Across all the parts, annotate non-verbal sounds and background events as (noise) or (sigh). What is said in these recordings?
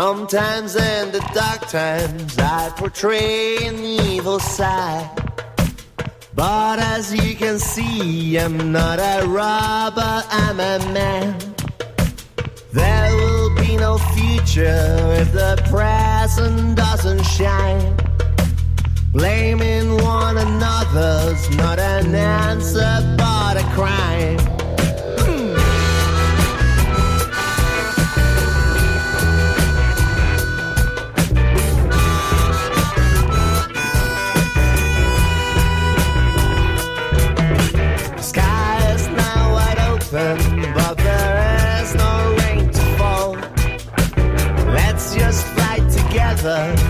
Sometimes in the dark times I portray an evil side. But as you can see, I'm not a robber, I'm a man. There will be no future if the present doesn't shine. Blaming one another's not an answer but a crime. Together.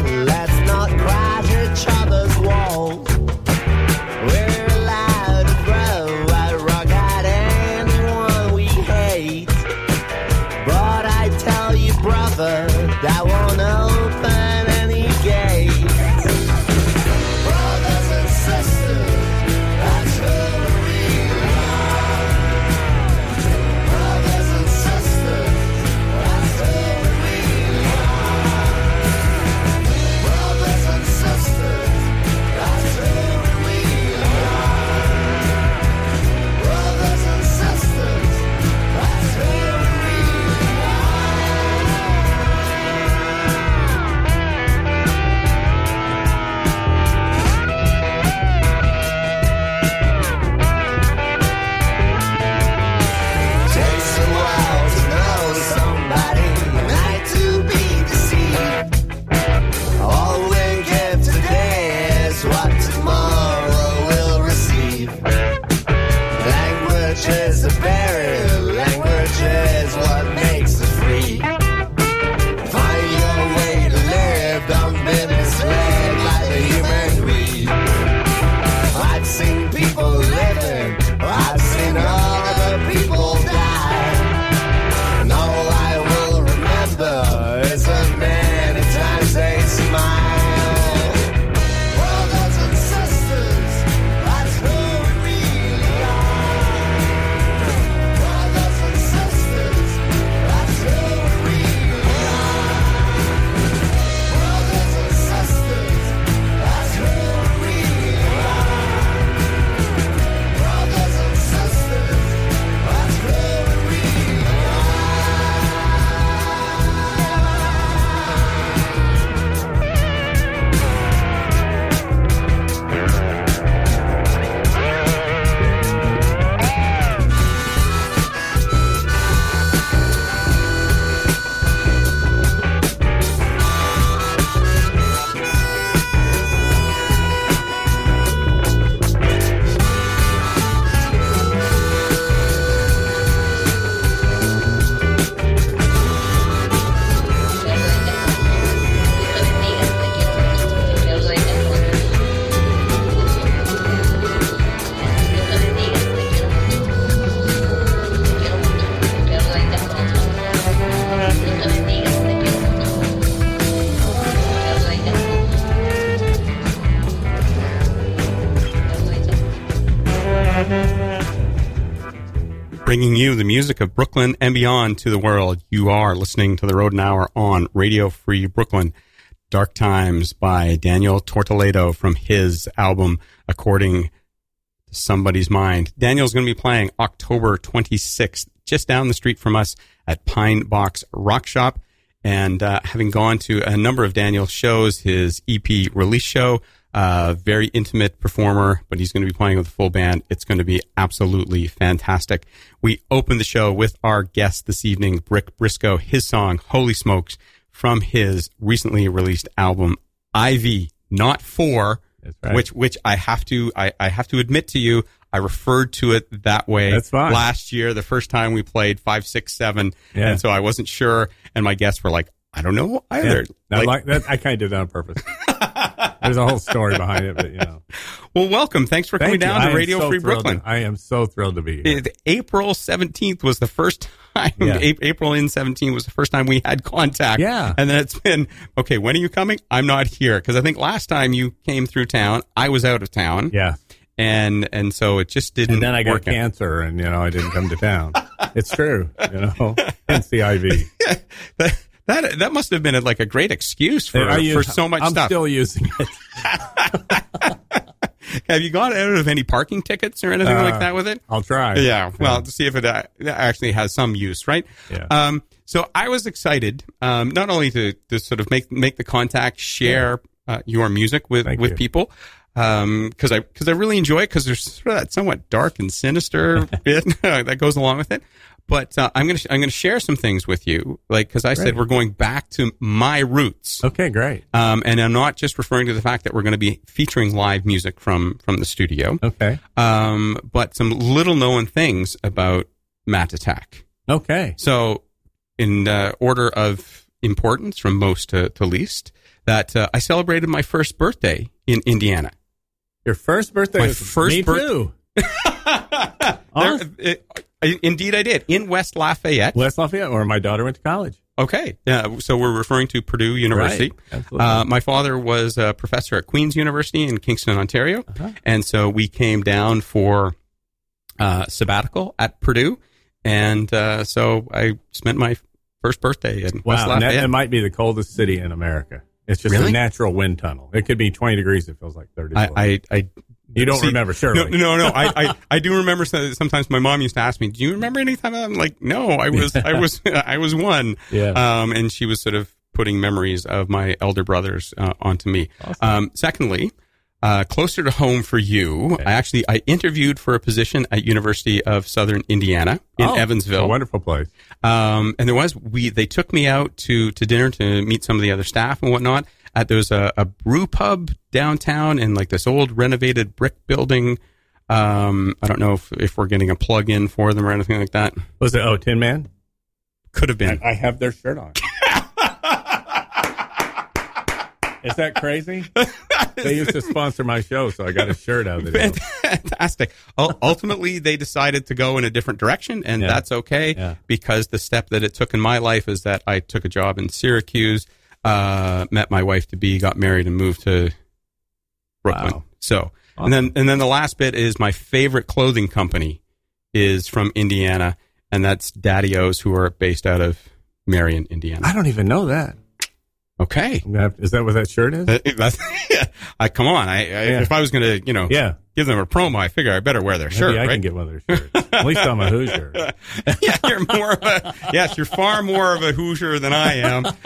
Bringing you the music of Brooklyn and beyond to the world. You are listening to the Rodent Hour on Radio Free Brooklyn. Dark Times by Daniel Tortoledo from his album According to Somebody's Mind. Daniel's going to be playing October 26th, just down the street from us at Pine Box Rock Shop. And uh, having gone to a number of Daniel's shows, his EP release show, uh, very intimate performer, but he's going to be playing with a full band. It's going to be absolutely fantastic. We open the show with our guest this evening, Brick Briscoe, his song Holy Smokes from his recently released album Ivy, not four, right. which which I have to I, I have to admit to you, I referred to it that way That's fine. last year, the first time we played five, six, seven, Yeah. and so I wasn't sure, and my guests were like, I don't know either. I Like- like that. I kind of did that on purpose. (laughs) There's a whole story behind it, but you know. (laughs) well, welcome. Thanks for coming you. down I to Radio so Free Brooklyn. to- I am so thrilled to be here. It- April 17th was the first time, Yeah. A- April in 17 was the first time we had contact. Yeah. And then it's been, okay, when are you coming? I'm not here. Cause I think last time you came through town, I was out of town. Yeah. And, and so it just didn't And then I got work out. cancer, and you know I didn't come to town. it's true, you know. Hence the IV. (laughs) that, that, that must have been like a great excuse for, for so much I'm stuff. still using it. (laughs) (laughs) have you got out of any parking tickets or anything Uh, like that with it? I'll try. Yeah, well, to see if it uh, actually has some use, right? Yeah. Um, so I was excited, um, not only to, to sort of make make the contact, share uh, your music with Thank with you. people, because I because I really enjoy it because there's sort of that somewhat dark and sinister (laughs) bit that goes along with it. But uh, I'm gonna I'm gonna share some things with you, like because I said we're going back to my roots. Okay, great. Um, and I'm not just referring to the fact that we're going to be featuring live music from from the studio Okay. um, but some little known things about Matt Attack. Okay. So, in uh, order of importance from most to, to least, that uh, I celebrated my first birthday in Indiana. Your first birthday My was first me birth- too. (laughs) There, it- indeed, I did in West Lafayette. West Lafayette, where my daughter went to college. Okay, yeah. So we're referring to Purdue University. Right, absolutely. Uh, my father was a professor at Queen's University in Kingston, Ontario, Uh-huh. and so we came down for uh, sabbatical at Purdue, and uh, so I spent my first birthday in West Wow, that, Lafayette. that might be the coldest city in America. It's just Really? a natural wind tunnel. It could be 20 degrees. It feels like 30. I, I, I you don't see- remember, surely. No, no, no. I, I, I do remember. Sometimes my mom used to ask me, "Do you remember any time?" I'm like, "No, I was, I was, (laughs) I was one." Yeah. Um, and she was sort of putting memories of my elder brothers uh, onto me. Um, secondly, uh, closer to home for you, I actually I interviewed for a position at University of Southern Indiana in Oh, Evansville. A wonderful place. Um, and there was we they took me out to to dinner to meet some of the other staff and whatnot. At there was a, a brew pub downtown in like this old renovated brick building. Um, I don't know if, if we're getting a plug in for them or anything like that. Was it, oh, Tin Man? Could have been. I, I have their shirt on. (laughs) Is that crazy? (laughs) they used to sponsor my show, so I got a shirt out of it. Fantastic. Ultimately, they decided to go in a different direction, and Yeah. that's okay Yeah. because the step that it took in my life is that I took a job in Syracuse, uh, met my wife to be, got married, and moved to Brooklyn. Wow. So, and then and then the last bit is my favorite clothing company is from Indiana, and that's Daddy O's, who are based out of Marion, Indiana. I don't even know that. Okay. Is that what that shirt is? Uh, That's, (laughs) I come on. I, I Yeah. if I was going to, you know, Yeah. give them a promo, I figure I better wear their Maybe shirt, I right? can get one of their shirts. At least I'm a Hoosier. (laughs) yeah, you're more of a yes, you're far more of a Hoosier than I am. (laughs)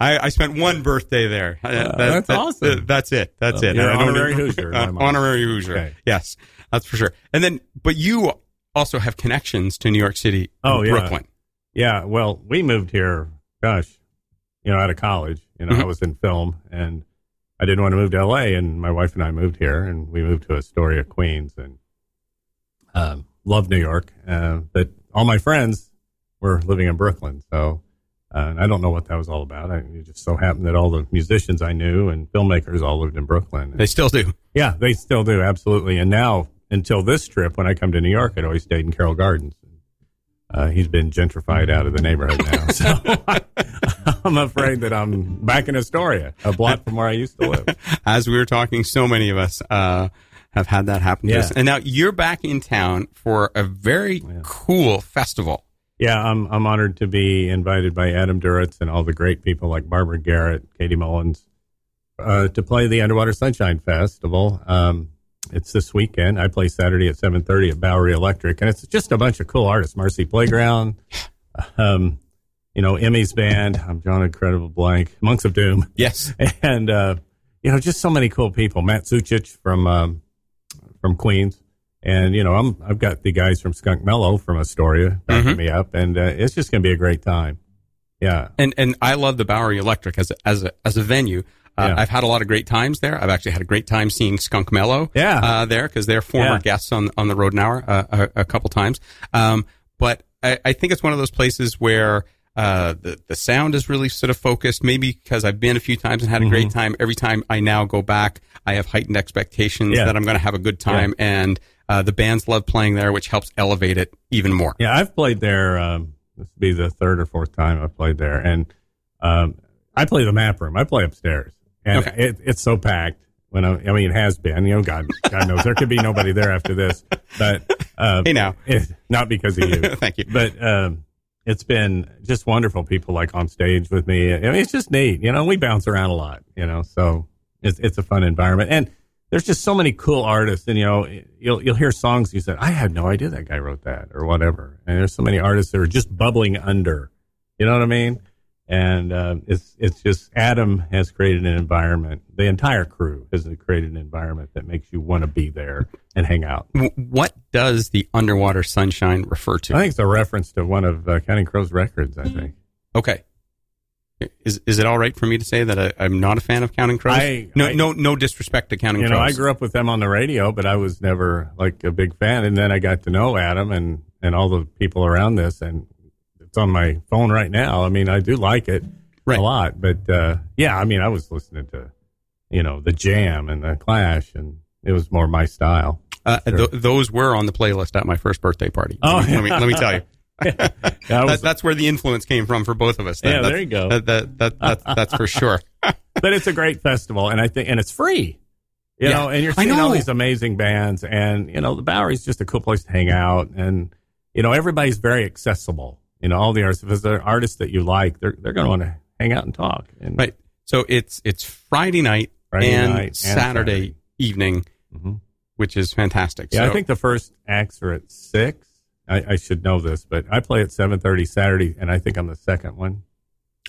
I, I spent one birthday there. Uh, that- that's that- awesome. uh, that's it. That's Well, it. you're honorary even- Hoosier uh, honorary Hoosier. Okay. Yes, that's for sure. And then, but you also have connections to New York City, Oh, and yeah. Brooklyn. Yeah, well, we moved here, gosh, you know, out of college. You know, I Mhm. was in film and I didn't want to move to LA and my wife and I moved here and we moved to Astoria, Queens and um, love New York. Uh, but all my friends were living in Brooklyn. So uh, and I don't know what that was all about. I, it just so happened that all the musicians I knew and filmmakers all lived in Brooklyn. They still do. Yeah, they still do, absolutely. And now, until this trip, when I come to New York, I'd always stayed in Carroll Gardens. Uh, he's been gentrified out of the neighborhood now. So (laughs) I'm afraid that I'm back in Astoria, a block from where I used to live. (laughs) As we were talking, so many of us uh, have had that happen to Yeah. us. And now you're back in town for a very cool festival. Yeah, I'm, I'm honored to be invited by Adam Duritz and all the great people like Barbara Garrett, Katie Mullins, uh, to play the Underwater Sunshine Festival. Um, it's this weekend. I play Saturday at 7:30 at Bowery Electric, and it's just a bunch of cool artists. Marcy Playground, um, you know, Emmy's band. I'm John Incredible Blank, Monks of Doom, Yes. (laughs) and uh, you know, just so many cool people. Matt Suchich from um, from Queens, and you know, I'm I've got the guys from Skunkmello from Astoria backing Mhm. me up, and uh, it's just going to be a great time. Yeah, And and I love the Bowery Electric as a, as a as a venue. Uh, Yeah. I've had a lot of great times there. I've actually had a great time seeing Skunkmello Yeah. uh, there because they're former Yeah. guests on on the Rodent Hour uh, a, a couple times. Um, but I, I think it's one of those places where uh, the the sound is really sort of focused. Maybe because I've been a few times and had a great time. Every time I now go back, I have heightened expectations Mm-hmm. Yeah. that I'm going to have a good time, and uh, the bands love playing there, which helps elevate it even more. yeah. I've played there. Um, this will be the third or fourth time I've played there, and um, I play the map room. I play upstairs, and Okay. it, it's so packed. When I, I mean, it has been. You know, God, God knows there could be nobody there after this. But uh, Hey, now. it, not because of you. (laughs) Thank you. but um, it's been just wonderful people like on stage with me. I mean, it's just neat. You know, we bounce around a lot. You know, so it's it's a fun environment, and there's just so many cool artists. And you know, you'll you'll hear songs you said, I had no idea that guy wrote that or whatever. And there's so many artists that are just bubbling under. You know what I mean? And uh, it's it's just Adam has created an environment. The entire crew has created an environment that makes you want to be there and hang out. What does the underwater sunshine refer to? I think it's a reference to one of uh, Counting Crows records. I think. Okay. Is is it all right for me to say that I, I'm not a fan of Counting Crows? I- no, I- no, no disrespect to Counting You know, Crows. I grew up with them on the radio, but I was never like a big fan. And then I got to know Adam, and and all the people around this, and it's on my phone right now. I mean, I do like it Right. a lot, but uh, yeah, I mean, I was listening to you know the Jam and the Clash, and it was more my style. Uh, Sure. th- those were on the playlist at my first birthday party. Oh, let, me, let me let me tell you. That (laughs) (laughs) That, was, that's where the influence came from for both of us. That- Yeah, that's- there you go. That, that, that, that's, that's for sure. (laughs) but it's a great festival, and I think and it's free. You Yeah. know, and you're seeing all these amazing bands, and you know the Bowery's just a cool place to hang out, and you know everybody's very accessible. You know, all the artists, if it's an artist that you like, they're they're going to want to hang out and talk. And, Right. So it's it's Friday night Friday and, night and Saturday, Saturday. evening, Mhm. which is fantastic. Yeah, so, I think the first acts are at six. I, I should know this, but I play at seven thirty Saturday, and I think I'm the second one,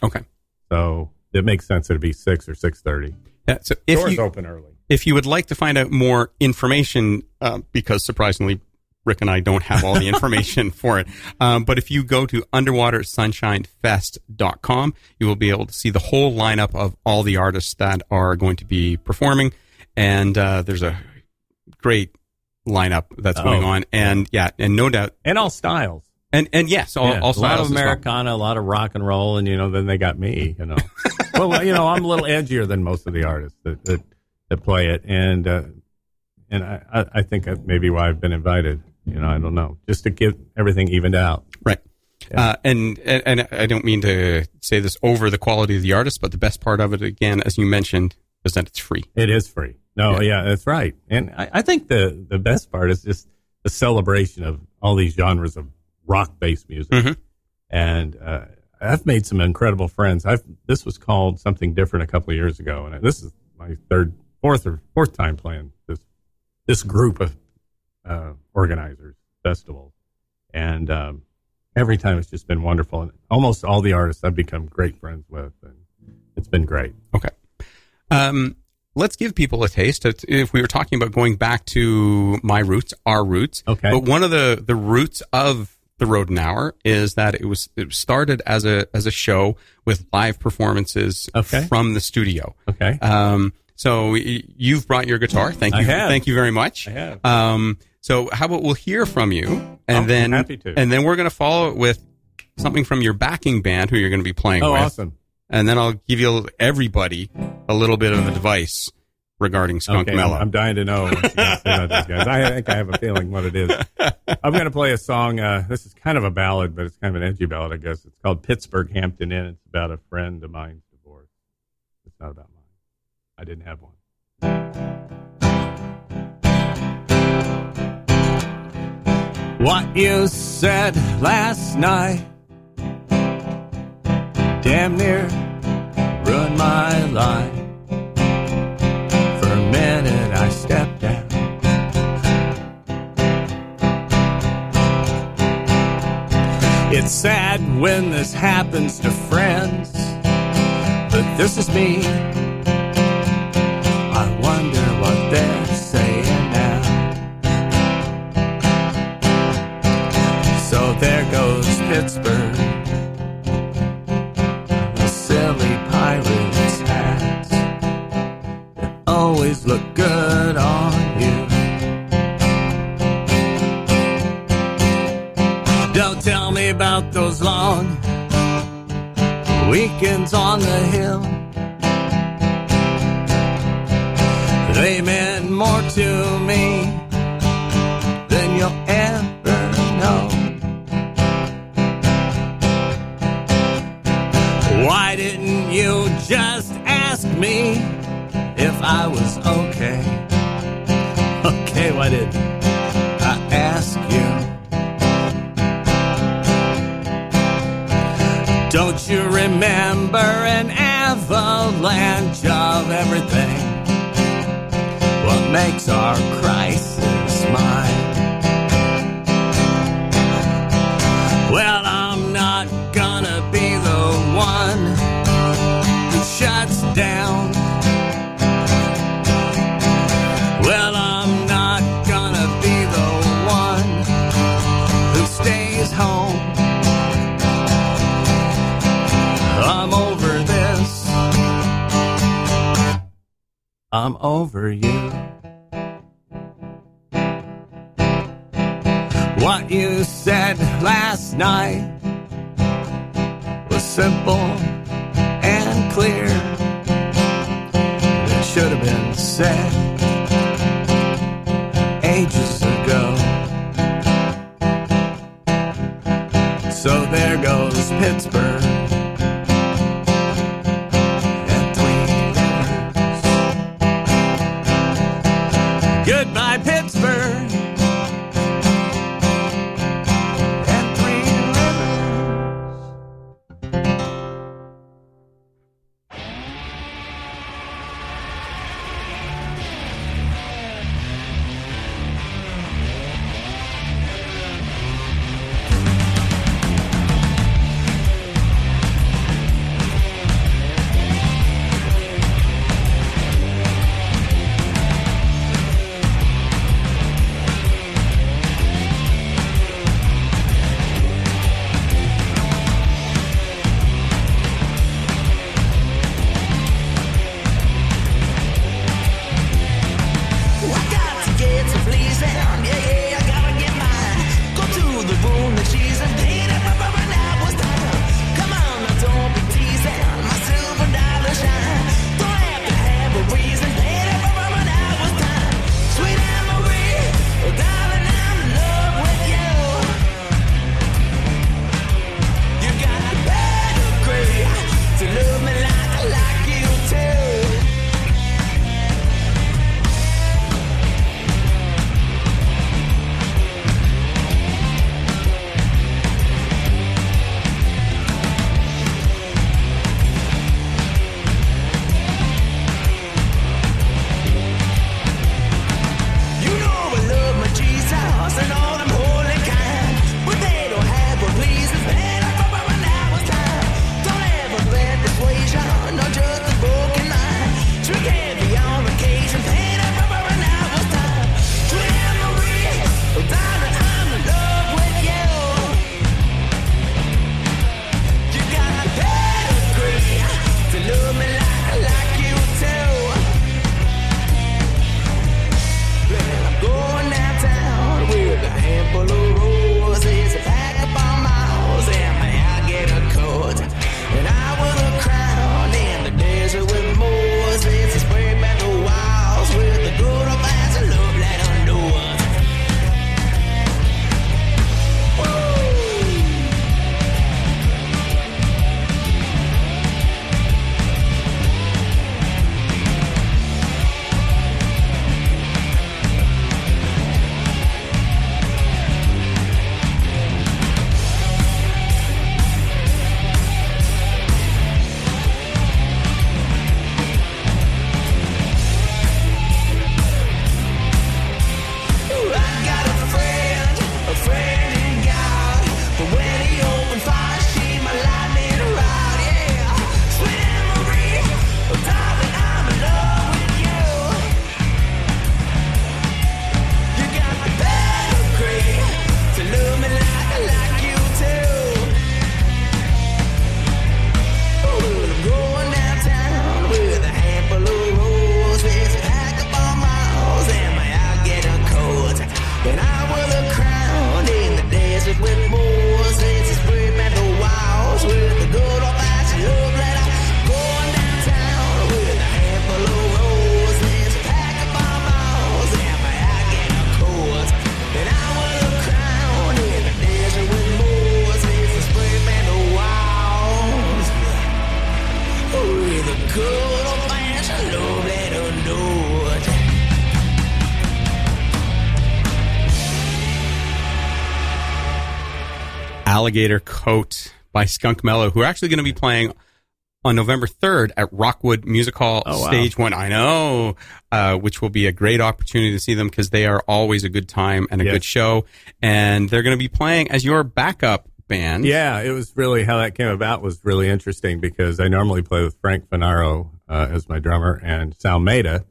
okay. so it makes sense it'd be six or six thirty. Yeah, so if Doors you, open early. if you would like to find out more information, uh, because surprisingly, Rick and I don't have all the information (laughs) for it. Um, but if you go to underwatersunshinefest.com, you will be able to see the whole lineup of all the artists that are going to be performing. And uh, there's a great lineup that's going Oh. on. And yeah, and no doubt. And all styles. And, and yes, all, Yeah, all a lot of as well. Americana, a lot of rock and roll, and you know, then they got me. You know, (laughs) well, you know, I'm a little edgier than most of the artists that that, that play it, and uh, and I, I I think that maybe why I've been invited. You know, I don't know, just to get everything evened out. Right. Uh, and, and and I don't mean to say this over the quality of the artist, but the best part of it, again, as you mentioned, is that it's free. It is free. No, yeah, that's right. And I, I think the the best part is just the celebration of all these genres of rock based music. Mhm. And uh, I've made some incredible friends. I've this was called something different a couple of years ago, and this is my third, fourth, or fourth time playing this this group of uh, organizers festivals, and um, every time it's just been wonderful. And almost all the artists I've become great friends with, and it's been great. Okay. Um, let's give people a taste. If- we were talking about going back to my roots, our roots. Okay. But one of the, the roots of the Rodent Hour is that it was it started as a as a show with live performances Okay. from the studio. Okay. Um, so you've brought your guitar. Thank I you. have. Thank you very much. I have. Um, so how about we'll hear from you, and then happy to. and then we're going to follow it with something from your backing band, who you're going to be playing oh, with, awesome. and then I'll give you everybody a little bit of advice regarding Skunk okay, Mellow. I'm dying to know what you're gonna say about these guys. I think I have a feeling what it is. (laughs) I'm going to play a song. Uh, this is kind of a ballad, but it's kind of an edgy ballad, I guess. It's called Pittsburgh Hampton Inn. It's about a friend of mine's divorce. It's not about mine. I didn't have one. What you said last night damn near ruined my life. For a minute I stepped down. It's sad when this happens to friends, but this is me. Pittsburgh. What you said last night was simple and clear. It should have been said ages ago. So there goes Pittsburgh. Alligator Coat by Skunkmello, who are actually going to be playing on November 3rd at Rockwood Music Hall, Oh, wow. Stage 1. I know, uh, which will be a great opportunity to see them because they are always a good time and a Yes. good show. And they're going to be playing as your backup band. Yeah, it was really how that came about was really interesting because I normally play with Frank Funaro uh, as my drummer and Sal Maida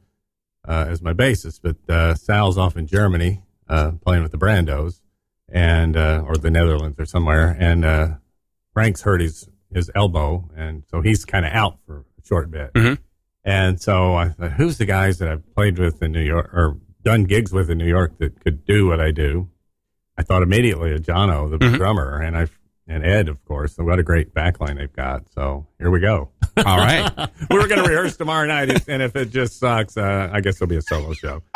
uh, as my bassist, but uh, Sal's off in Germany uh, playing with the Brandos and uh, or the Netherlands or somewhere, and uh, Frank's hurt his his elbow, and so he's kind of out for a short bit. Mhm. And so I thought, who's the guys that I've played with in New York or done gigs with in New York that could do what I do? I thought immediately of Jono, the Mhm. drummer, and I and Ed, of course. And what a great backline they've got. So here we go. (laughs) All right. we (laughs) were going to rehearse tomorrow night, and if it just sucks, uh, I guess it'll be a solo show. (laughs)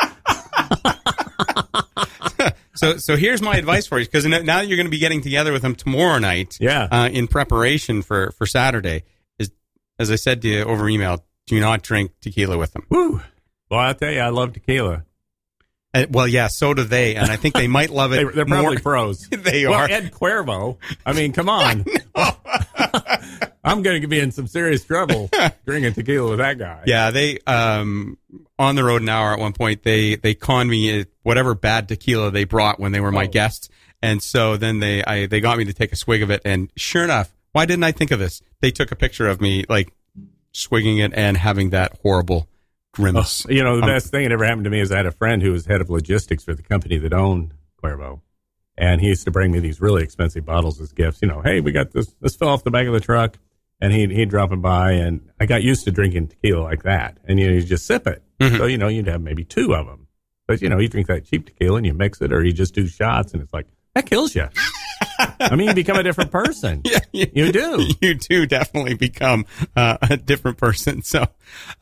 So, so here's my advice for you because now that you're going to be getting together with them tomorrow night, Yeah. uh, in preparation for for Saturday, is as I said to you over email, do not drink tequila with them. Woo! Well, I'll tell you, I love tequila. Uh, well, yeah, so do they, and I think they might love it. They, they're probably more- pros. (laughs) They well, are. Ed Cuervo. I mean, come (laughs) on. (laughs) I'm going to be in some serious trouble drinking tequila with that guy. Yeah, they um on the Rodent Hour at one point they they conned me whatever bad tequila they brought when they were my Oh. guests, and so then they I they got me to take a swig of it, and sure enough, why didn't I think of this? They took a picture of me like swigging it and having that horrible grimace. You know, the Um, best thing that ever happened to me is I had a friend who was head of logistics for the company that owned Cuervo. And he used to bring me these really expensive bottles as gifts. You know, hey, we got this. This fell off the back of the truck. And he'd, he'd drop it by. And I got used to drinking tequila like that. And, you know, you just sip it. Mhm. So, you know, you'd have maybe two of them. But, you know, you drink that cheap tequila and you mix it or you just do shots. And it's like, that kills you. I mean, you become a different person. (laughs) Yeah, you, You do. You do definitely become uh, a different person. So,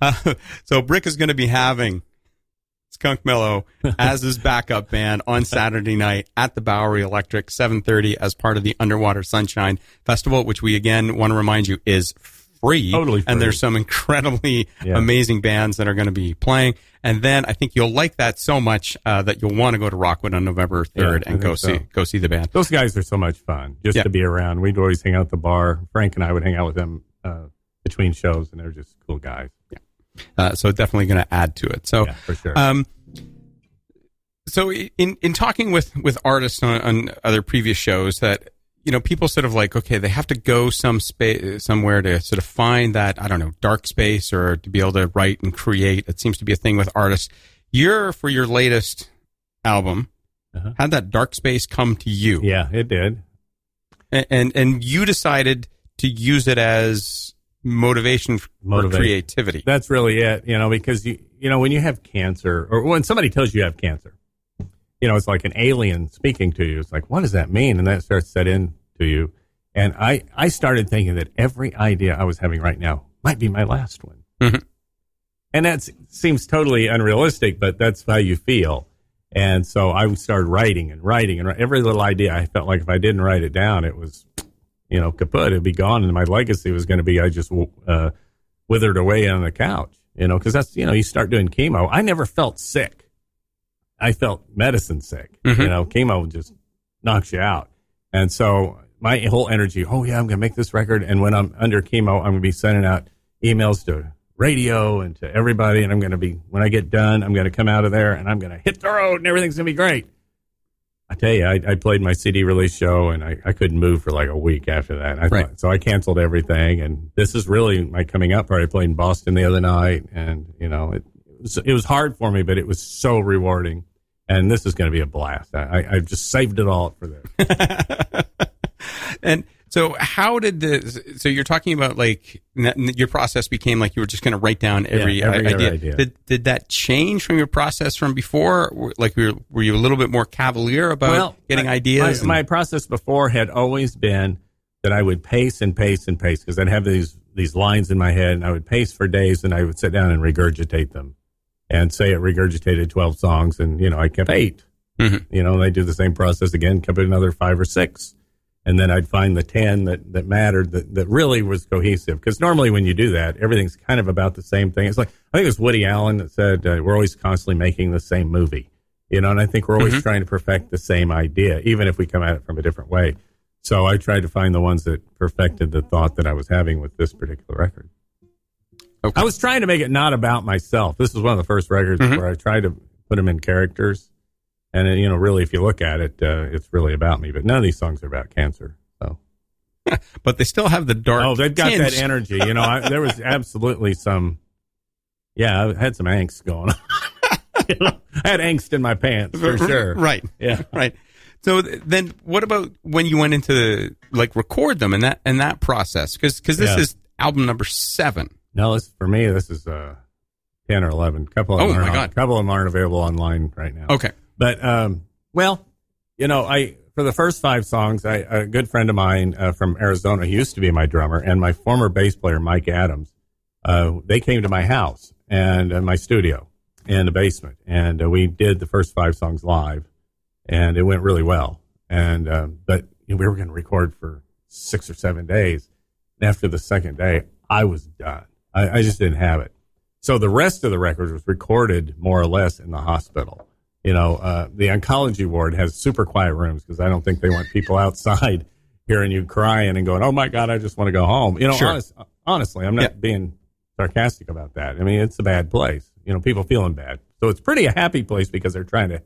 uh, so Brick is going to be having Skunkmello (laughs) as his backup band on Saturday night at the Bowery Electric, seven thirty, as part of the Underwater Sunshine Festival, which we again want to remind you is free. Totally free. And there's some incredibly Yeah. amazing bands that are going to be playing. And then I think you'll like that so much uh, that you'll want to go to Rockwood on November third Yeah, and go so. see go see the band. Those guys are so much fun just Yeah. to be around. We'd always hang out at the bar. Frank and I would hang out with them uh, between shows, and they're just cool guys. Uh, so definitely going to add to it. So Yeah, for sure. Um, so in in talking with with artists on, on other previous shows, that you know people sort of like okay, they have to go some space somewhere to sort of find that I don't know dark space or to be able to write and create. It seems to be a thing with artists. You're for your latest album. Uh-huh. Had that dark space come to you, yeah, it did. and, and and you decided to use it as motivation for Motivate. creativity. That's really it, you know, because you you know when you have cancer or when somebody tells you you have cancer, you know, it's like an alien speaking to you. It's like, what does that mean? And that starts set in to you. And I I started thinking that every idea I was having right now might be my last one. Mhm. And that seems totally unrealistic, but that's how you feel. And so I started writing and writing and every little idea. I felt like if I didn't write it down, it was, you know, kaput. It'd be gone, and my legacy was going to be I just uh, withered away on the couch. You know, because that's you know you start doing chemo. I never felt sick. I felt medicine sick. Mhm. You know, chemo just knocks you out, and so my whole energy. Oh yeah, I'm going to make this record, and when I'm under chemo, I'm going to be sending out emails to radio and to everybody, and I'm going to be when I get done, I'm going to come out of there and I'm going to hit the road, and everything's going to be great. I tell you, I, I played my CD release show and I, I couldn't move for like a week after that. I Right. thought, so I canceled everything. And this is really my coming up party. I played in Boston the other night and, you know, it, was, it was hard for me, but it was so rewarding. And this is going to be a blast. I, I, just saved it all for this. (laughs) and so how did the so you're talking about like your process became like you were just going to write down every, Yeah, every idea. idea. Did, did that change from your process from before like were, were you a little bit more cavalier about getting my- ideas My, my process before had always been that I would pace and pace and pace because I'd have these these lines in my head and I would pace for days and I would sit down and regurgitate them and say it regurgitated twelve songs and you know I kept 8 Mhm. You know, and I do the same process again, kept it another five or six. And then I'd find the 10 that, that mattered, that, that really was cohesive. Because normally when you do that, everything's kind of about the same thing. It's like, I think it was Woody Allen that said, uh, we're always constantly making the same movie. You know, and I think we're always Mhm. trying to perfect the same idea, even if we come at it from a different way. So I tried to find the ones that perfected the thought that I was having with this particular record. Okay. I was trying to make it not about myself. This is one of the first records Mhm. where I tried to put them in characters. And, you know, really, if you look at it, uh, it's really about me. But none of these songs are about cancer. So. (laughs) but they still have the dark Oh, they've got tinge. that energy. You know, I, there was absolutely some. Yeah, I had some angst going on. (laughs) You know, I had angst in my pants for sure. right Yeah. (laughs) right so then what about when you went into like record them and that and that process because this Yeah. is album number seven No, this for me. This is uh, ten or eleven. Couple of Oh, them my God. couple of them aren't available online right now. okay But um, well, you know, I for the first five songs, I, a good friend of mine uh, from Arizona, he used to be my drummer, and my former bass player, Mike Adams, uh, they came to my house and uh, my studio in the basement, and uh, we did the first five songs live, and it went really well. And uh, but we were going to record for six or seven days. And after the second day, I was done. I, I just didn't have it. So the rest of the record was recorded more or less in the hospital you know, uh, the oncology ward has super quiet rooms because I don't think they want people outside (laughs) hearing you crying and going, "Oh my God, I just want to go home." You know, Sure. honest, honestly, I'm not Yeah. being sarcastic about that. I mean, it's a bad place. You know, people feeling bad, so it's pretty a happy place because they're trying to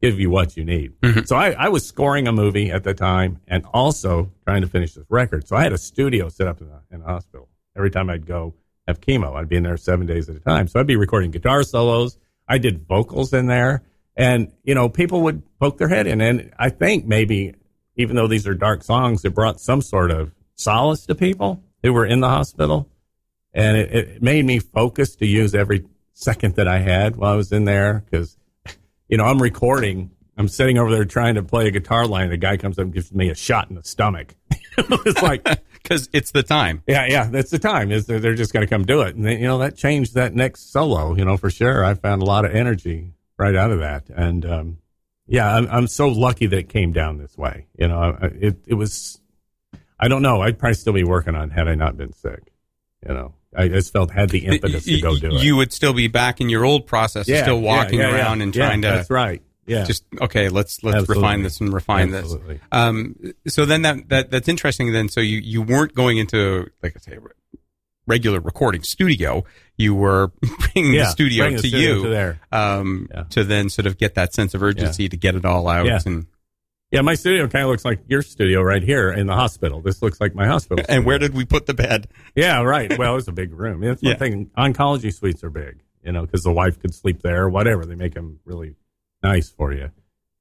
give you what you need. Mm-hmm. So I, I was scoring a movie at the time and also trying to finish this record. So I had a studio set up in the, in the hospital. Every time I'd go have chemo, I'd be in there seven days at a time. So I'd be recording guitar solos. I did vocals in there. And, you know, people would poke their head in. And I think maybe, even though these are dark songs, it brought some sort of solace to people who were in the hospital. And it, it made me focus to use every second that I had while I was in there. Because, you know, I'm recording. I'm sitting over there trying to play a guitar line. A guy comes up and gives me a shot in the stomach. (laughs) it's like, because it's the time. yeah, yeah, that's the time. Is they're, just going to come do it, and they, you know that changed that next solo. You know for sure. I found a lot of energy right out of that, and um, yeah, I'm, I'm so lucky that it came down this way. You know, it it was. I don't know. I'd probably still be working on it had I not been sick. You know, I just felt had the impetus to go do it. You would still be back in your old process, Yeah, still walking yeah, yeah. around and trying to That's right. Yeah. just okay. Let's let's Absolutely. refine this and refine Absolutely. this. Um, so then that that that's interesting. Then so you you weren't going into like I say regular recording studio. You were (laughs) bringing yeah. the studio bring the to studio you to there. um, Yeah. to then sort of get that sense of urgency to get it all out. Yeah. And Yeah, my studio kind of looks like your studio right here in the hospital. This looks like my hospital. and where did we put the bed? Yeah, right. Well, it's a big room. That's one Yeah. thing. Oncology suites are big, you know, because the wife could sleep there, whatever. They make them really nice for you.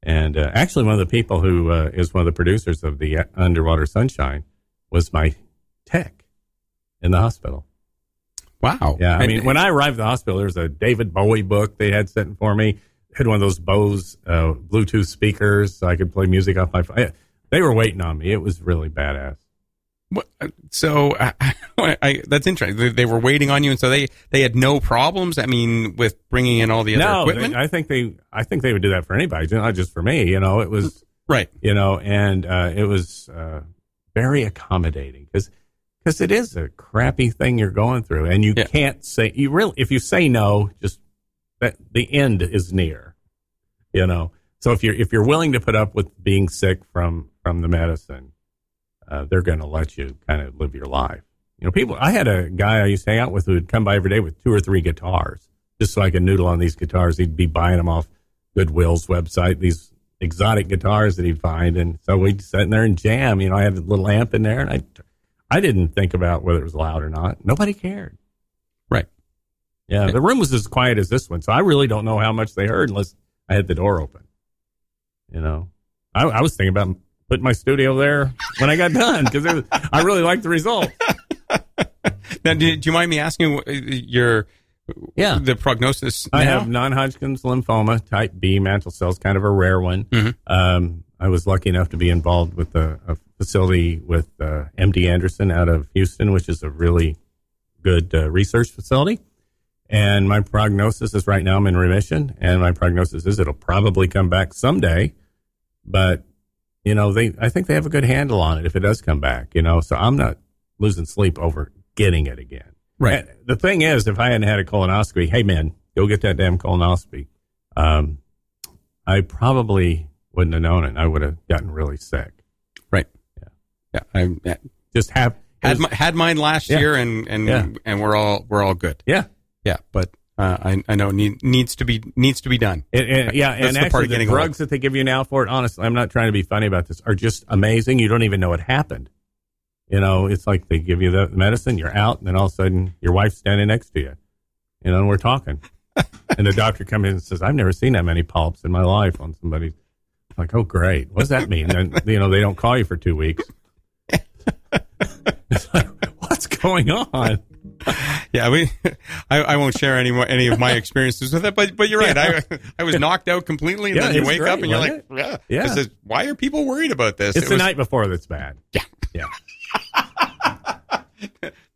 And uh, actually, one of the people who uh, is one of the producers of the Underwater Sunshine was my tech in the hospital. Wow. Yeah, I mean, when I arrived at the hospital, there was a David Bowie book they had sitting for me. Had one of those Bose uh, Bluetooth speakers, so I could play music off my phone. They were waiting on me. It was really badass. So I, I, that's interesting. They, they were waiting on you, and so they they had no problems. I mean, with bringing in all the other no, equipment, they- I think they, I think they would do that for anybody, not just for me. You know, it was, right? you know, and uh, it was uh, very accommodating because because it is a crappy thing you're going through, and you Yeah. can't say you really if you say no, just that the end is near. You know, so if you're if you're willing to put up with being sick from from the medicine, uh, they're going to let you kind of live your life. You know, people. I had a guy I used to hang out with who would come by every day with two or three guitars, just so I could noodle on these guitars. He'd be buying them off Goodwill's website. These exotic guitars that he'd find, and so we'd sit in there and jam. You know, I had a little amp in there, and I, I didn't think about whether it was loud or not. Nobody cared. Right. Yeah, the room was as quiet as this one, so I really don't know how much they heard unless I had the door open. You know, I, I was thinking about putting my studio there when I got done because I really liked the result. (laughs) Now, do, do you mind me asking uh, your Yeah. the prognosis? I now? have non-Hodgkin's lymphoma, type B mantle cells, kind of a rare one. Mhm. Um, I was lucky enough to be involved with a, a facility with uh, MD Anderson out of Houston, which is a really good uh, research facility. And my prognosis is right now I'm in remission, and my prognosis is it'll probably come back someday. But you know, they I think they have a good handle on it if it does come back. You know, so I'm not losing sleep over getting it again. Right. And the thing is, if I hadn't had a colonoscopy, hey man, go get that damn colonoscopy. Um, I probably wouldn't have known it. I would have gotten really sick. Right. Yeah. Yeah. I. Just have had my, had mine last Yeah. year, and and Yeah. and we're all we're all good. yeah. Yeah, but uh, I I know need, needs to be needs to be done. And, and- yeah, That's and the actually, the drugs that they give you now for it, honestly, I'm not trying to be funny about this, are just amazing. You don't even know it happened. You know, it's like they give you the medicine, you're out, and then all of a sudden your wife's standing next to you. You know, and we're talking. (laughs) and the doctor comes in and says, I've never seen that many polyps in my life on somebody. Like, oh, great. What does that mean? And, you know, they don't call you for two weeks. (laughs) (laughs) it's like, what's going on? (laughs) Yeah, we I, I won't share any more, any of my (laughs) experiences with it. But but you're right. I I was knocked out completely, and Yeah, then you wake great, up and you're like, wasn't yeah, Yeah. Why are people worried about this? It's It the was- night before that's bad. Yeah. Yeah. (laughs)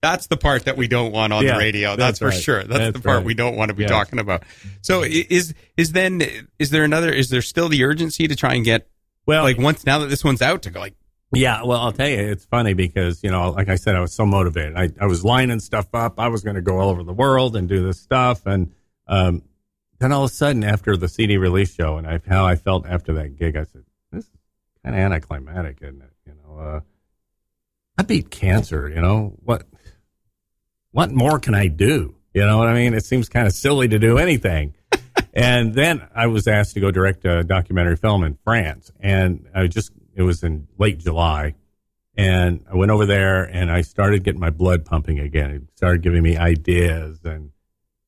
That's the part that we don't want on Yeah, the radio. That's, that's for right. sure. That's, That's the part right. we don't want to be Yeah. talking about. So is is then is there another? Is there still the urgency to try and get Well, like once now that this one's out to go like Yeah, well, I'll tell you, it's funny because, you know, like I said, I was so motivated. I, I was lining stuff up. I was going to go all over the world and do this stuff. And um, then all of a sudden, after the CD release show and I, how I felt after that gig, I said, this is kind of anticlimactic, isn't it? You know, uh, I beat cancer, you know, what, what more can I do? You know what I mean? It seems kind of silly to do anything. (laughs) and then I was asked to go direct a documentary film in France. And I just, it was in late July. And I went over there and I started getting my blood pumping again. It started giving me ideas. And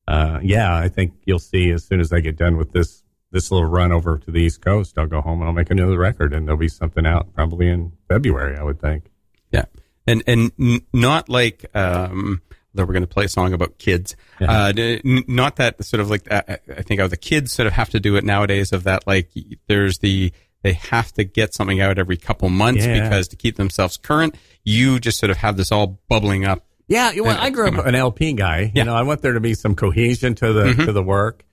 uh, yeah, I think you'll see as soon as I get done with this this little run over to the East Coast, I'll go home and I'll make another record, and there'll be something out probably in February, I would think. Yeah, and and n- not like um, that we're going to play a song about kids. Yeah. Uh, n- not that sort of like uh, I think how the kids sort of have to do it nowadays. Of that, like there's the they have to get something out every couple months Yeah. because to keep themselves current. You just sort of have this all bubbling up. Yeah, well, Yeah, I grew up an LP guy. You Yeah. know, I want there to be some cohesion to the Mhm. to the work.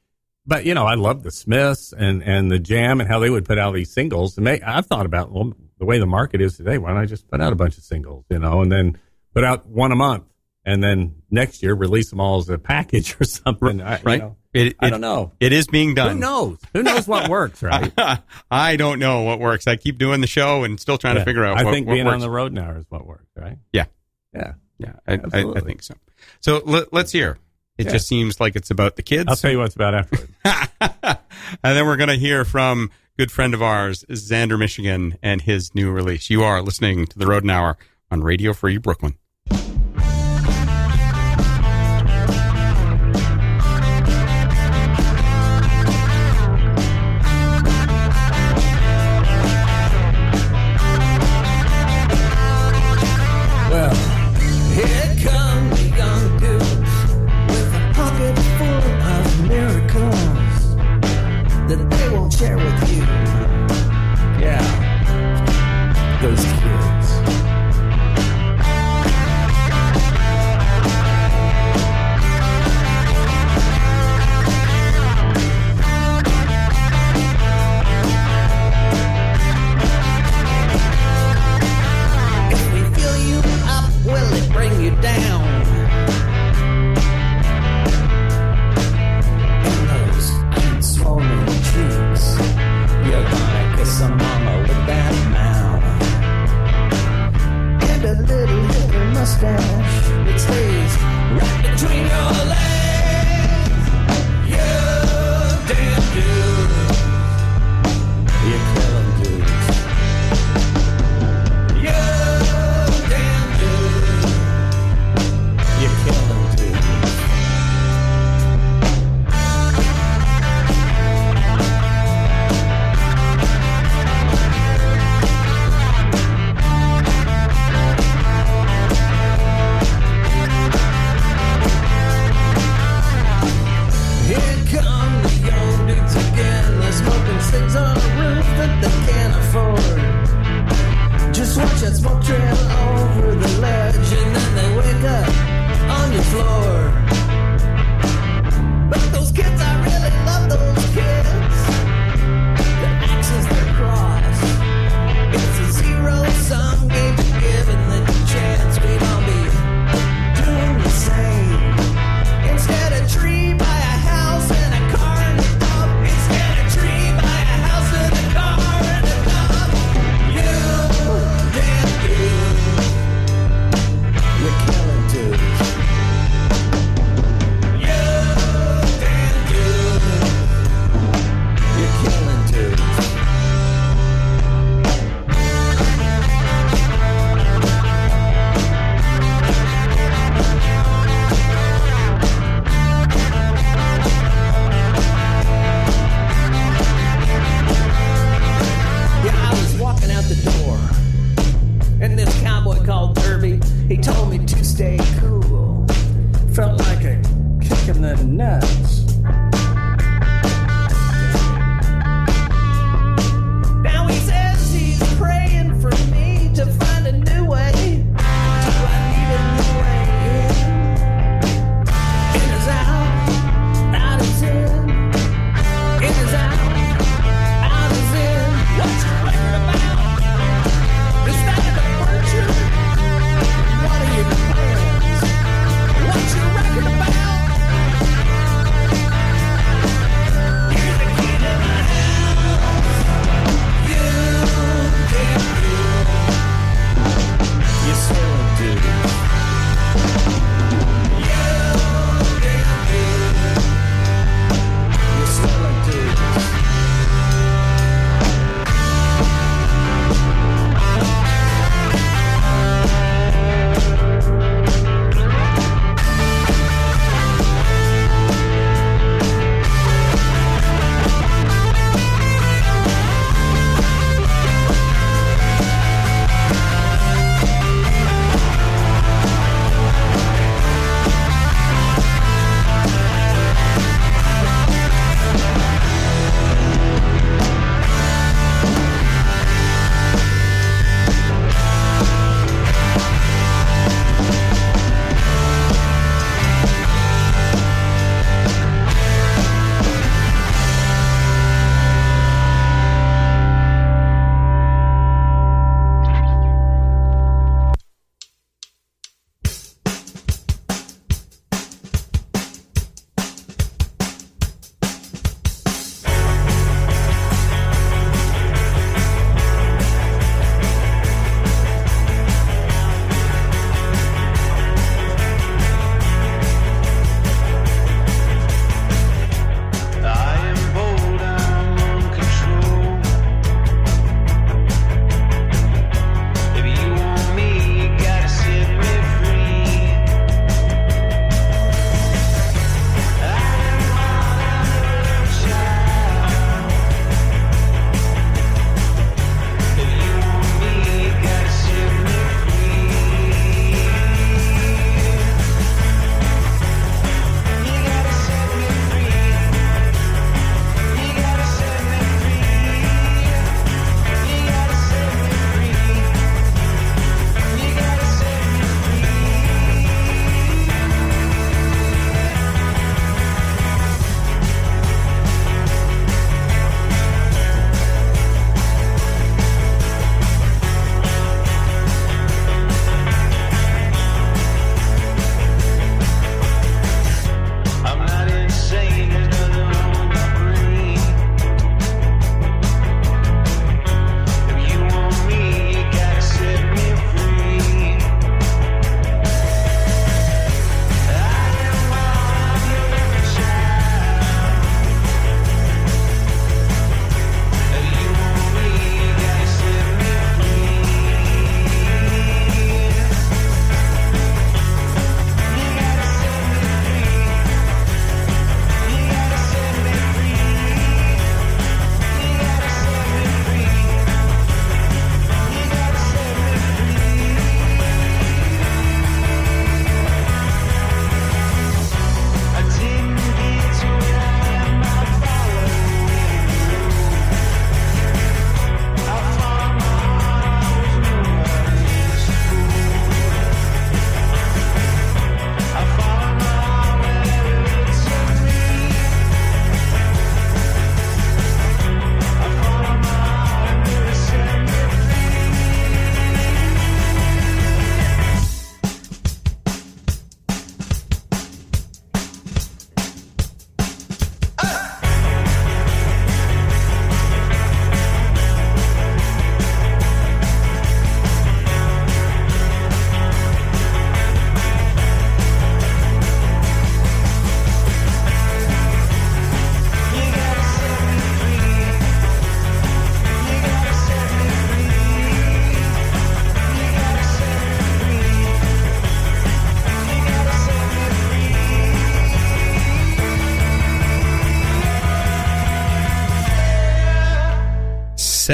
But you know, I love the Smiths and and the Jam and how they would put out these singles. And make, I've thought about well, the way the market is today. Why don't I just put out a bunch of singles? You know, and then put out one a month, and then next year release them all as a package (laughs) or something. I, you Right? know, It, I don't know. It is being done. Who knows? Who knows what works, (laughs) right? I don't know what works. I keep doing the show and still trying to figure out. I what, think what being works. on the road now is what works, right? Yeah. Yeah. Yeah, I, I, I think so. So let, let's hear. It Yeah. just seems like it's about the kids. I'll tell you what it's about afterwards. (laughs) and then we're going to hear from good friend of ours, Zander Michigan, and his new release. You are listening to the Rodent Hour on Radio Free Brooklyn.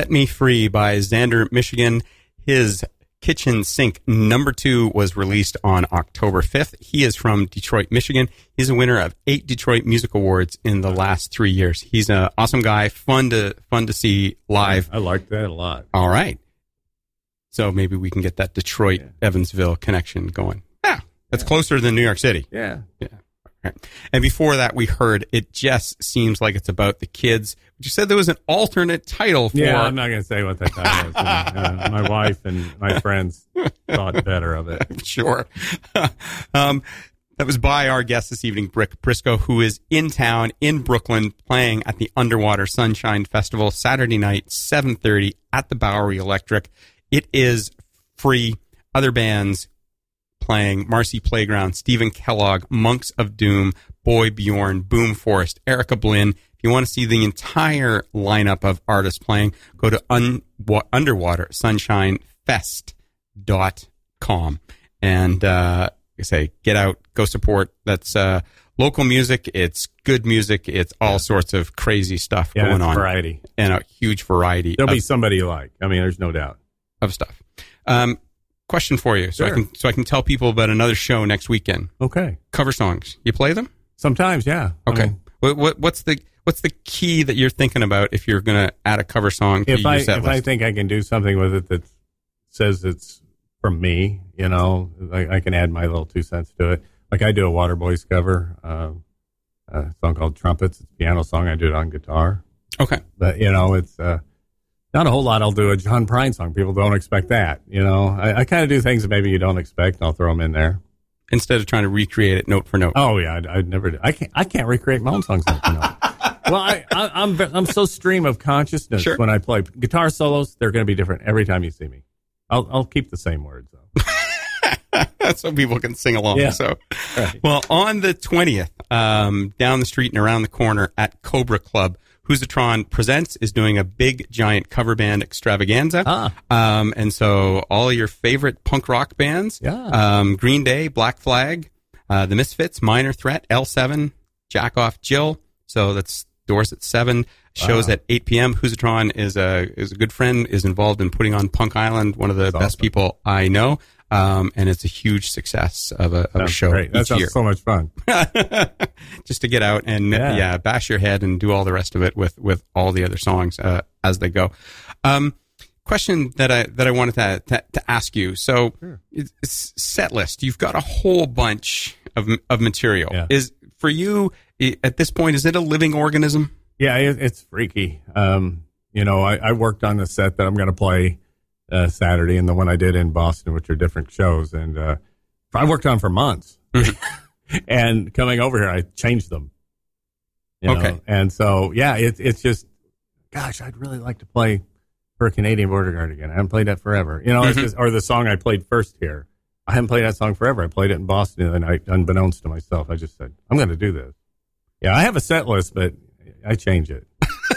Set Me Free by Zander Michigan. His Kitchen Sink number two was released on October 5th. He is from Detroit, Michigan. He's a winner of eight Detroit Music Awards in the last three years. He's an awesome guy, fun to fun to see live. I like that a lot. All right. So maybe we can get that Detroit Yeah. Evansville connection going. Yeah, that's closer than New York City. Yeah. Yeah. Right. And before that, we heard it just seems like it's about the kids. You said there was an alternate title for. Yeah, I'm not going to say what that title is. (laughs) Uh, my wife and my friends thought better of it. (laughs) sure. (laughs) um, that was by our guest this evening, Brick Briscoe, who is in town in Brooklyn playing at the Underwater Sunshine Festival Saturday night, 7:30 at the Bowery Electric. It is free. Other bands playing Marcy Playground, Stephen Kellogg, Monks of Doom, Boy Bjorn, Boom Forest, Erica Blinn. If you want to see the entire lineup of artists playing, go to un- wa- Underwater Fest.com. And uh, I say, get out, go support. That's uh, local music. It's good music. It's all sorts of crazy stuff Yeah, going on. variety. And a huge variety There'll of, be somebody you like. I mean, there's no doubt. of stuff. Um, question for you, so I can so I can tell people about another show next weekend. Okay. Cover songs. You play them? Sometimes, yeah. I Okay. mean, what, what what's the what's the key that you're thinking about if you're going to add a cover song to if I if I think I can do something with it that says it's from me, you know, I, I can add my little two cents to it. Like I do a Waterboys cover, uh, a song called Trumpets. It's a piano song. I do it on guitar, okay. but you know, it's uh, not a whole lot. I'll do a John Prine song. People don't expect that. You know, I, I kind of do things that maybe you don't expect. and I'll throw them in there. Instead of trying to recreate it note for note. Oh yeah, I'd, I'd never. Do. I can't. I can't recreate my own songs. Like, you know. well, I, I, I'm I'm so stream of consciousness Sure. when I play guitar solos. They're going to be different every time you see me. I'll I'll keep the same words though. (laughs) so people can sing along. Yeah. So, Right. well, on the twentieth, um, down the street and around the corner at Cobra Club, Hoosatron Presents is doing a big giant cover band extravaganza. Ah. Um, and so all your favorite punk rock bands, Yeah. um, Green Day, Black Flag, uh, The Misfits, Minor Threat, L7, Jack Off Jill. So that's doors at seven, shows Wow. at eight p.m. Hoosatron is a is a good friend, is involved in putting on Punk Island, one of the That's best awesome. people I know. Um, and it's a huge success of a, of a show great. That sounds year. so much fun. (laughs) Just to get out and yeah. Yeah. bash your head and do all the rest of it with with all the other songs uh, as they go. Um, question that I that I wanted to to, to ask you. So it's set list. You've got a whole bunch of of material. Yeah. Is for you at this point? Is it a living organism? Yeah, it, it's freaky. Um, you know, I, I worked on the set that I'm going to play uh, Saturday and the one I did in Boston, which are different shows, and uh, I worked on for months. (laughs) and coming over here, I changed them. You know? Okay. and so yeah, it's it's just, gosh, I'd really like to play for a Canadian Border Guard again. I haven't played that forever. You know, it's Mhm. just, or the song I played first here. I haven't played that song forever. I played it in Boston the other night, unbeknownst to myself. I just said, I'm going to do this. Yeah, I have a set list, but I change it.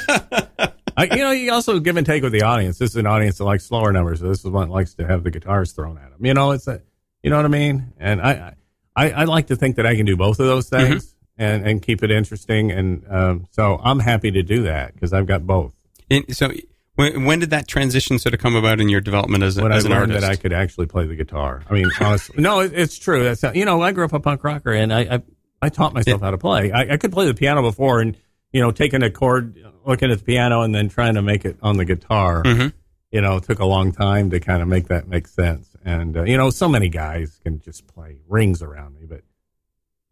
(laughs) I, you know, you also give and take with the audience. This is an audience that likes slower numbers. So this is one that likes to have the guitars thrown at them. You know, it's a, you know what I mean? And I, I, I like to think that I can do both of those things and, and keep it interesting. And, um, so I'm happy to do that because I've got both. And so when, when did that transition sort of come about in your development as, a, when I an learned artist? that I could actually play the guitar. I mean, honestly, no, it, it's true. That's not, you know, I grew up a punk rocker, and I I, I taught myself how to play. I, I could play the piano before, and you know, taking a chord, looking at the piano, and then trying to make it on the guitar. Mhm. You know, took a long time to kind of make that make sense. And uh, you know, so many guys can just play rings around me, but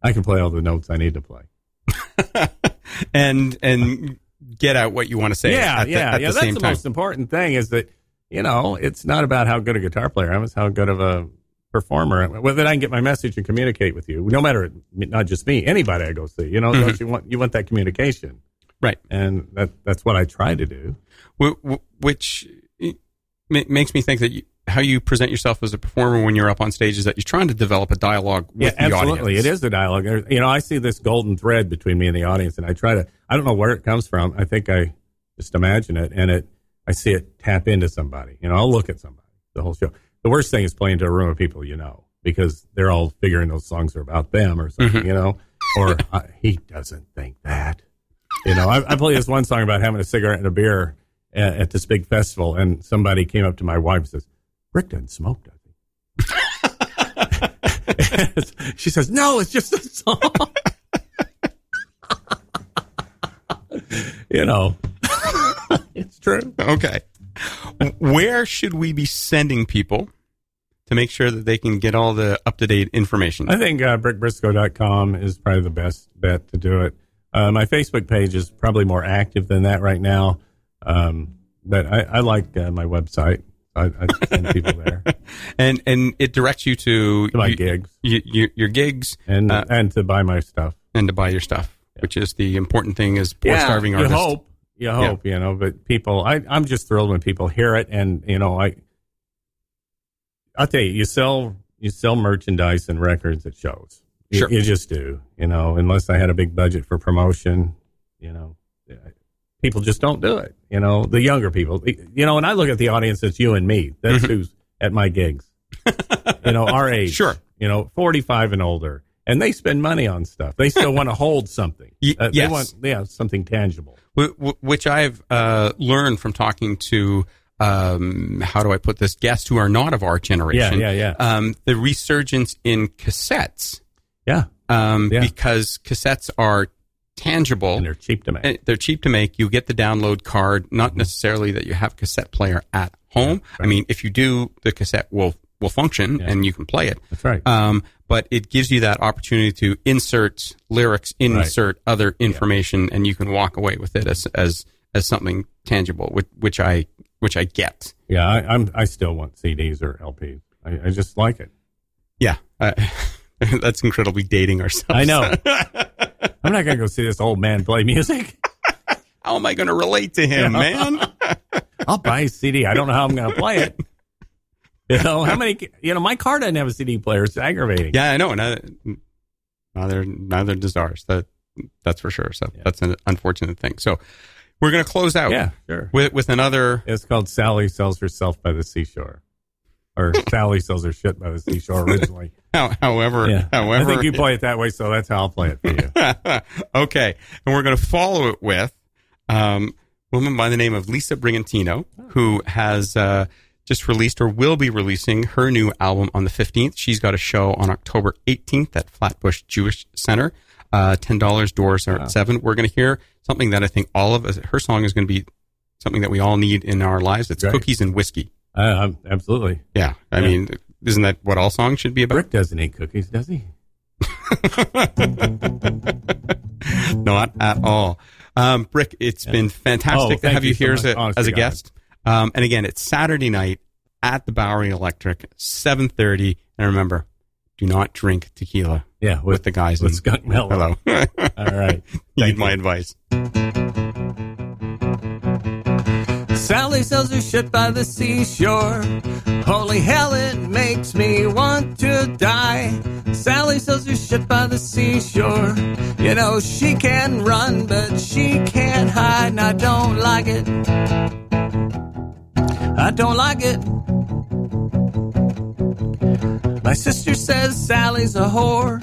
I can play all the notes I need to play. (laughs) and and get out what you want to say. yeah, at the, yeah, yeah. the That's the time. most important thing is that you know it's not about how good a guitar player I am; it's how good of a performer. Whether I can get my message and communicate with you, no matter not just me, anybody I go see. You know, Mhm. don't you want you want that communication, Right. and that that's what I try to do. Wh- wh- which eh, makes me think that you, how you present yourself as a performer when you're up on stage is that you're trying to develop a dialogue with yeah, the absolutely. audience. It is a dialogue. You know, I see this golden thread between me and the audience, and I try to. I don't know where it comes from. I think I just imagine it, and it. I see it tap into somebody. You know, I'll look at somebody the whole show. The worst thing is playing to a room of people you know because they're all figuring those songs are about them or something. Mhm. You know, or uh, he doesn't think that. You know, I, I play this one song about having a cigarette and a beer at, at this big festival, and somebody came up to my wife and says, "Rick doesn't smoke, does (laughs) he?" she says, "No, it's just a song." (laughs) you know, (laughs) it's true. Okay. Where should we be sending people to make sure that they can get all the up to date information? I think uh, brickbriscoe.com is probably the best bet to do it. Uh, my Facebook page is probably more active than that right now, um, but I, I like uh, my website. I, I send people there (laughs) and and it directs you to, to my you- gigs you- you- your gigs and Uh, and to buy my stuff. and to buy your stuff, which is the important thing as poor starving you hope, you hope, you know. But people, I, I'm just thrilled when people hear it, and you know, I, I'll tell you, you sell you sell merchandise and records at shows. You, Sure. you just do, you know. Unless I had a big budget for promotion, you know, people just don't do it. You know, the younger people, you know. And I look at the audience, it's you and me. That's mm-hmm. who's at my gigs. (laughs) you know, our age, Sure. You know, 45 and older. And they spend money on stuff. They still want to (laughs) hold something. Uh, yes. They want, yeah, something tangible. Wh- wh- which I've uh, learned from talking to um, how do I put this guests who are not of our generation. Yeah, yeah, yeah. Um, the resurgence in cassettes Yeah. um, Yeah. because cassettes are tangible. And they're cheap to make. they're cheap to make. You get the download card, not necessarily that you have a cassette player at home. I mean, if you do, the cassette will will function Yeah. and you can play it. That's right. Um, but it gives you that opportunity to insert lyrics, insert other information, and you can walk away with it as as as something tangible, which, which I which I get. yeah, I, I'm. I still want CDs or LPs. I, I just like it. Yeah, uh, (laughs) that's incredibly dating ourselves. I know. (laughs) I'm not gonna go see this old man play music. How am I going to relate to him, man? (laughs) I'll buy a CD. I don't know how I'm gonna play it. You know how many? You know, my car doesn't have a CD player. It's aggravating. Yeah, I know. Neither, neither, neither does ours. That that's for sure. So Yeah. that's an unfortunate thing. So we're going to close out Yeah, sure. with with another. It's called Sally sells herself by the seashore, or (laughs) Sally sells her shit by the seashore originally. (laughs) how- However, Yeah, however, I think you play it that way, so that's how I'll play it for you. (laughs) okay, and we're going to follow it with um, a woman by the name of Lisa Brigantino, who has uh, just released or will be releasing her new album on the 15th. She's got a show on October 18th at Flatbush Jewish Center. Uh, $10 doors are at 7 We're going to hear something that I think all of us, her song is going to be something that we all need in our lives. It's Right. cookies and whiskey. Uh, absolutely. Yeah. I Yeah. mean, isn't that what all songs should be about? Rick doesn't eat cookies, does he? (laughs) Not at all. Um, Brick, it's been fantastic Oh, to have you, you so here as a, as a guest. Um, and again, it's Saturday night at the Bowery Electric, 7.30. And remember, do not drink tequila Yeah, with, the guys. with in- Skunkmello. Hello. (laughs) All right. (laughs) Need my advice. Sally sells her shit by the seashore. Holy hell, it makes me want to die. Sally sells her shit by the seashore. You know, she can run, but she can't hide, and I don't like it. I don't like it. My sister says Sally's a whore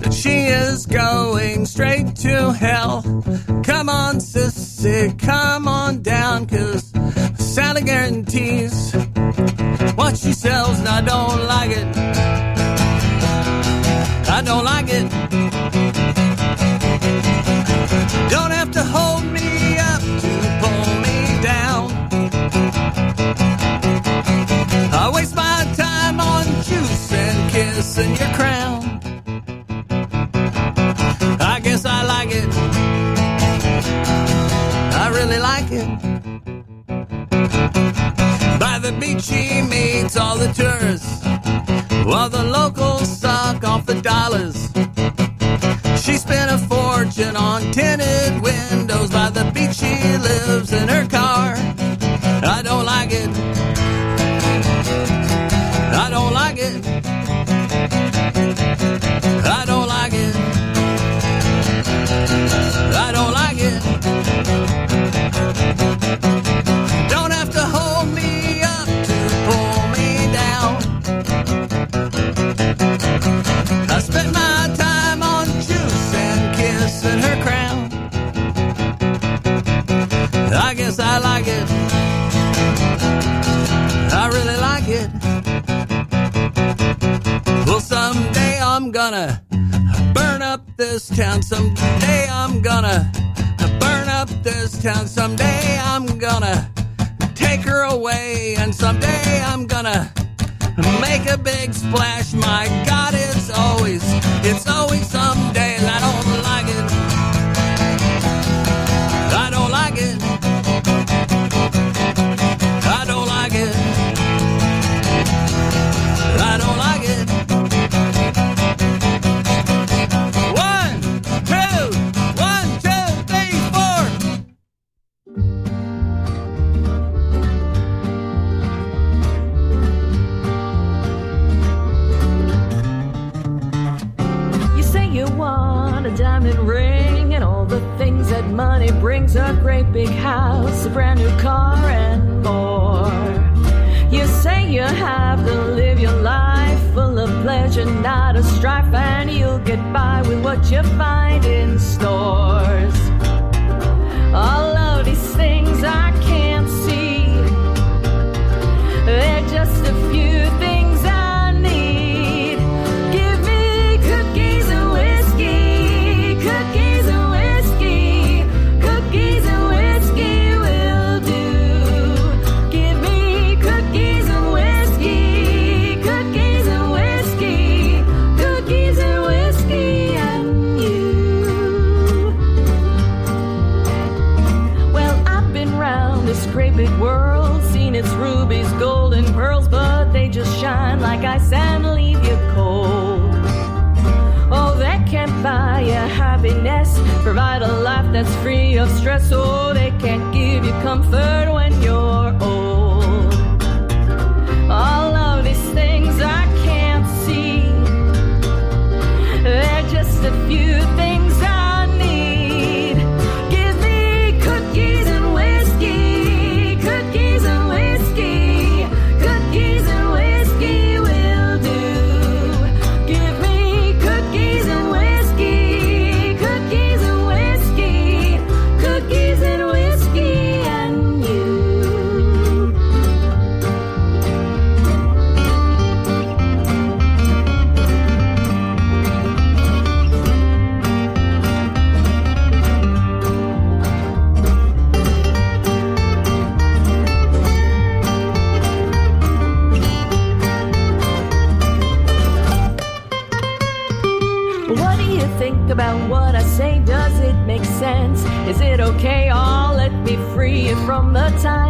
that she is going straight to hell. Come on, sissy, come on down, cause Sally guarantees what she sells, and I don't like it. I don't like it. Don't have to hold me really like it. By the beach, he meets all the tourists, while the locals suck off the dollars. She spent a fortune on tinted windows. By the beach, she lives in her car. this town. Someday I'm gonna burn up this town. Someday I'm gonna take her away. And someday I'm gonna make a big splash. My God, it's always, it's always some goodbye get by with what you find in store. a life that's free of stress. Oh, they can't give you comfort. the time.